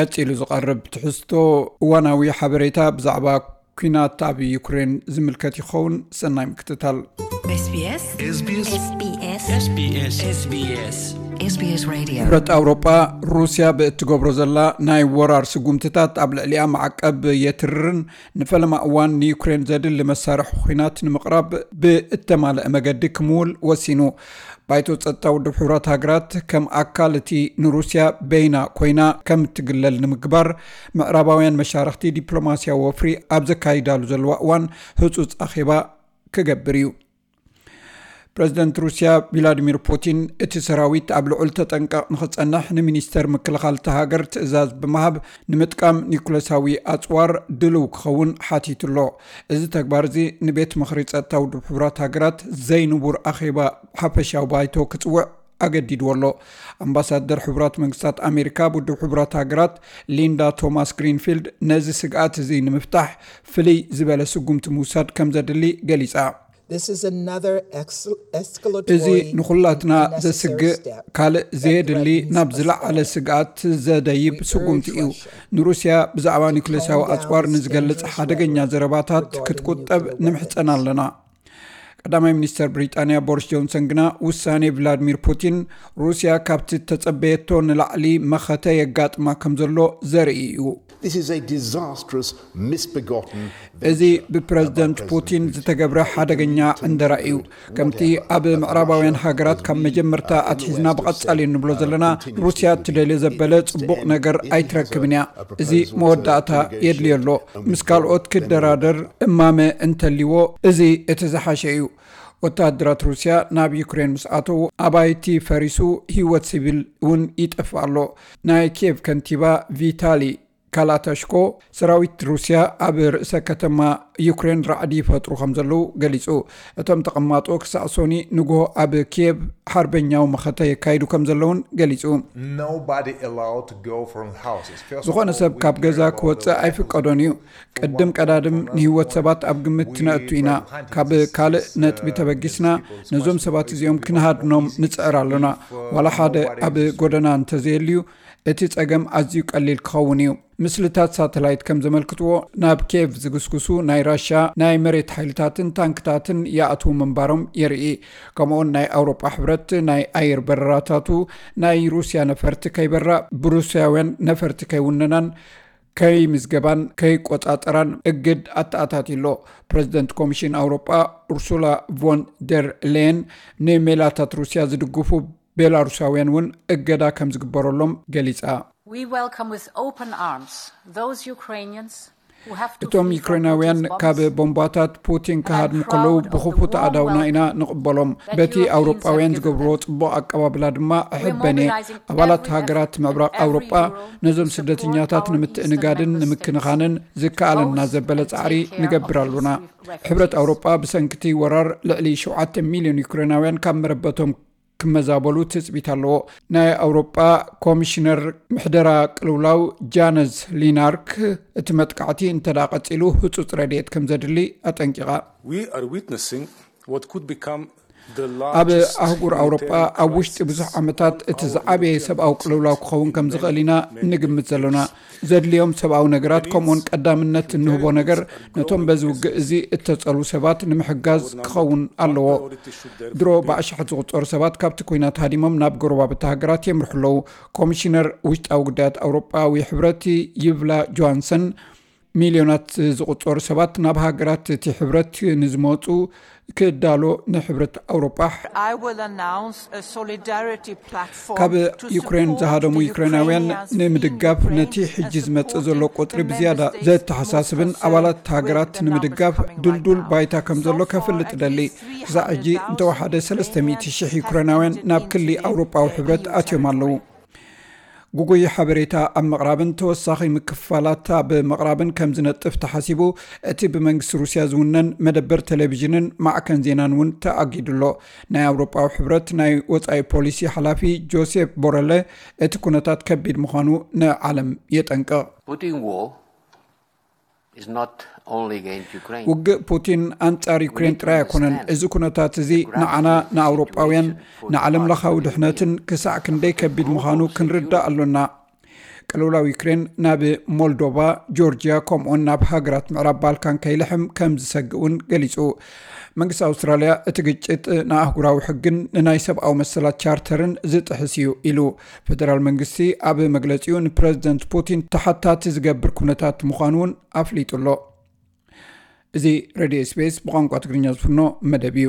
ቀፂሉ ዝቐርብ ትሕዝቶ እዋናዊ ሓበሬታ ብዛዕባ ኩናት ኣብ ዩክሬን ዝምልከት ይኸውን። ሰናይ ምክትታል ሕብረት ኣውሮጳ ሩስያ ብእትገብሮ ዘላ ናይ ወራር ስጉምትታት ኣብ ልዕሊያ ማዓቀብ የትርርን። ንፈለማ እዋን ንዩክሬን ዘድሊ መሳርሒ ኩናት ንምቕራብ ብእተማልአ መገዲ ክምውል ወሲኑ። ባይቶ ፀጥታ ውድብ ሕብራት ሃገራት ከም ኣካል እቲ ንሩስያ በይና ኮይና ከም እትግለል ንምግባር ምዕራባውያን መሻርክቲ ዲፕሎማስያዊ ወፍሪ ኣብ ዘካይዳሉ ዘለዋ እዋን ህፁፅ ኣኼባ ክገብር እዩ ፕረዚደንት ሩስያ ቭላድሚር ፑቲን እቲ ሰራዊት ኣብ ልዑል ተጠንቀቕ ንክፀንሕ ንሚኒስተር ምክልኻል እተሃገር ትእዛዝ ብምሃብ ንምጥቃም ኒኮሎሳዊ ኣፅዋር ድልው ክኸውን ሓቲቱሎ። እዚ ተግባር እዚ ንቤት ምክሪ ፀጥታ ውድብ ሕቡራት ሃገራት ዘይንቡር ኣኼባ ሓፈሻዊ ባይቶ ክፅውዕ ኣገዲድዎ ኣሎ ኣምባሳደር ሕቡራት መንግስታት ኣሜሪካ ውድብ ሕቡራት ሃገራት ሊንዳ ቶማስ ግሪንፊልድ ነዚ ስግኣት እዚ ንምፍታሕ ፍልይ ዝበለ ስጉምቲ ምውሳድ ከም ዘድሊ ገሊፃ እዚ ንኩላትና ዘስግእ ካልእ ዘየድሊ ናብ ዝለዓለ ስግኣት ዘደይብ ስጉምቲ እዩ። ንሩስያ ብዛዕባ ኑክሌሳዊ ኣፅዋር ንዝገልፅ ሓደገኛ ዘረባታት ክትቁጠብ ንምሕፀን ኣለና። ቀዳማይ ሚኒስተር ብሪጣንያ ቦሪስ ጆንሰን ግና ውሳኔ ቭላድሚር ፑቲን ሩስያ ካብቲ ተፀበየቶ ንላዕሊ መኸተ የጋጥማ ከም ዘሎ ዘርኢ እዩ እዚ ብፕረዚደንት ፑቲን ዝተገብረ ሓደገኛ እንደራ እዩ ከምቲ ኣብ ምዕራባውያን ሃገራት ካብ መጀመርታ ኣትሒዝና ብቐፃሊ እንብሎ ዘለና ሩስያ እትደልዮ ዘበለ ፅቡቕ ነገር ኣይትረክብን እያ። እዚ መወዳእታ የድልዮ ኣሎ። ምስ ካልኦት ክደራደር እማመ እንተሃልይዎ እዚ እቲ ዝሓሸ እዩ። ወተሃደራት ሩስያ ናብ ዩክሬን ምስ ኣተዉ ኣባይቲ ፈሪሱ ሂወት ሲቪል እውን ይጠፍእ ኣሎ። ናይ ኪየቭ ከንቲባ ቪታሊ ካላተሽኮ ሰራዊት ሩስያ ኣብ ርእሰ ከተማ ዩክሬን ራዕዲ ይፈጥሩ ከም ዘለው ገሊፁ እቶም ተቐማጦ ክሳዕ ሶኒ ንግሆ ኣብ ኪየቭ ሓርበኛዊ መኸተ የካይዱ ከም ዘለውን ገሊፁ ዝኾነ ሰብ ካብ ገዛ ክወፅእ ኣይፍቀዶን እዩ። ቅድም ቀዳድም ንሂወት ሰባት ኣብ ግምት ነእቱ ኢና። ካብ ካልእ ነጥቢ ተበጊስና ነዞም ሰባት እዚኦም ክንሃድኖም ንፅዕር ኣሎና ዋላ ሓደ ኣብ ጎደና እንተዘየልዩ እቲ ፀገም ኣዝዩ ቀሊል ክኸውን እዩ። ምስልታት ሳተላይት ከም ዘመልክትዎ ናብ ኬቭ ዝግስግሱ ናይ ራሻ ናይ መሬት ሓይልታትን ታንክታትን ይኣትዉ ምንባሮም የርኢ። ከምኡውን ናይ ኣውሮጳ ሕብረት ናይ ኣየር በረራታቱ ናይ ሩስያ ነፈርቲ ከይበራ ብሩስያውያን ነፈርቲ ከይውነናን ከይ ምዝገባን ከይቆፃጠራን እግድ ኣተኣታትሎ ፕረዚደንት ኮሚሽን ኣውሮጳ ኡርሱላ ቮን ደር ሌን ንሜላታት ሩስያ ዝድግፉ ቤላሩሳውያን እውን እገዳ ከም ዝግበረሎም ገሊፃ እቶም ዩክሬናውያን ካብ ቦምባታት ፑቲን ክሃድሙ ከለዉ ብክፉት ኣእዳውና ኢና ንቕበሎም። በቲ ኣውሮጳውያን ዝገብርዎ ፅቡቅ ኣቀባብላ ድማ ኣሕበነ ኣባላት ሃገራት ምዕብራቅ ኣውሮጳ ነዞም ስደተኛታት ንምትእንጋድን ንምክንኻንን ዝከኣለና ዘበለ ፃዕሪ ንገብር ኣሉና ሕብረት ኣውሮጳ ብሰንኪቲ ወራር ልዕሊ 7 ሚልዮን ዩክሬናውያን ካብ መረበቶም ክመዛበሉ ትፅቢት ኣለዎ። ናይ ኣውሮጳ ኮሚሽነር ምሕደራ ቅልውላው ጃነዝ ሊናርክ እቲ መጥቃዕቲ እንተዳ ቀፂሉ ህፁፅ ረድኤት ከም ዘድሊ ኣጠንቂቓ ኣብ ኣህጉር ኣውሮጳ ኣብ ውሽጢ ብዙሕ ዓመታት እቲ ዝዓበየ ሰብኣዊ ቅልውላው ክኸውን ከም ዝኽእል ኢና እንግምት ዘለና። ዘድልዮም ሰብኣዊ ነገራት ከምኡውን ቀዳምነት እንህቦ ነገር ነቶም በዚ ውግእ እዚ እተፀልዉ ሰባት ንምሕጋዝ ክኸውን ኣለዎ። ድሮ ብኣሽሓት ዝቁፀሩ ሰባት ካብቲ ኩናት ሃዲሞም ናብ ጎረባብቲ ሃገራት የምርሑ ኣለዉ። ኮሚሽነር ውሽጣዊ ጉዳያት ኣውሮጳዊ ሕብረት ይብላ ጆሃንሰን ሚልዮናት ዝቁፀሩ ሰባት ናብ ሃገራት እቲ ሕብረት ንዝመፁ ክዳሎ ንሕብረት ኣውሮጳ ካብ ዩክሬን ዝሃደሙ ዩክሬናውያን ንምድጋፍ ነቲ ሕጂ ዝመፅእ ዘሎ ቁጥሪ ብዝያዳ ዘተሓሳስብን ኣባላት ሃገራት ንምድጋፍ ዱልዱል ባይታ ከም ዘሎ ከፍልጥ ደሊ ክሳዕ ሕጂ እንተወሓደ 300,000 ዩክሬናውያን ናብ ክሊ ኣውሮጳዊ ሕብረት ኣትዮም ኣለው ጉጉይ ሓበሬታ ኣብ ምቕራብን ተወሳኺ ምክፋላት ኣብ ምቕራብን ከም ዝነጥፍ ተሓሲቡ እቲ ብመንግስቲ ሩስያ ዝውነን መደበር ቴሌቭዥንን ማዕከን ዜናን እውን ተኣጊዱሎ። ናይ ኣውሮጳዊ ሕብረት ናይ ወፃኢ ፖሊሲ ሓላፊ ጆሴፍ ቦረለ እቲ ኩነታት ከቢድ ምዃኑ ንዓለም የጠንቅቕ ውግእ ፑቲን ኣንጻር ዩክሬን ጥራይ ኣይኮነን። እዚ ኩነታት እዚ ንዓና ንኣውሮጳውያን ንዓለም ለኻዊ ድሕነትን ክሳዕ ክንደይ ከቢድ ምዃኑ ክንርዳእ ኣሎና ቅልውላው ዩክሬን ናብ ሞልዶቫ ጆርጅያ ከምኡን ናብ ሃገራት ምዕራብ ባልካን ከይልሕም ከም ዝሰግእ እውን ገሊፁ መንግስቲ ኣውስትራልያ እቲ ግጭት ንኣህጉራዊ ሕግን ንናይ ሰብኣዊ መሰላት ቻርተርን ዝጥሕስ እዩ ኢሉ ፌደራል መንግስቲ ኣብ መግለፂኡ ንፕረዚደንት ፑቲን ተሓታቲ ዝገብር ኩነታት ምዃኑ እውን ኣፍሊጡሎ እዚ ሬድዮ ስፔስ ብቋንቋ ትግርኛ ዝፍኖ መደብ እዩ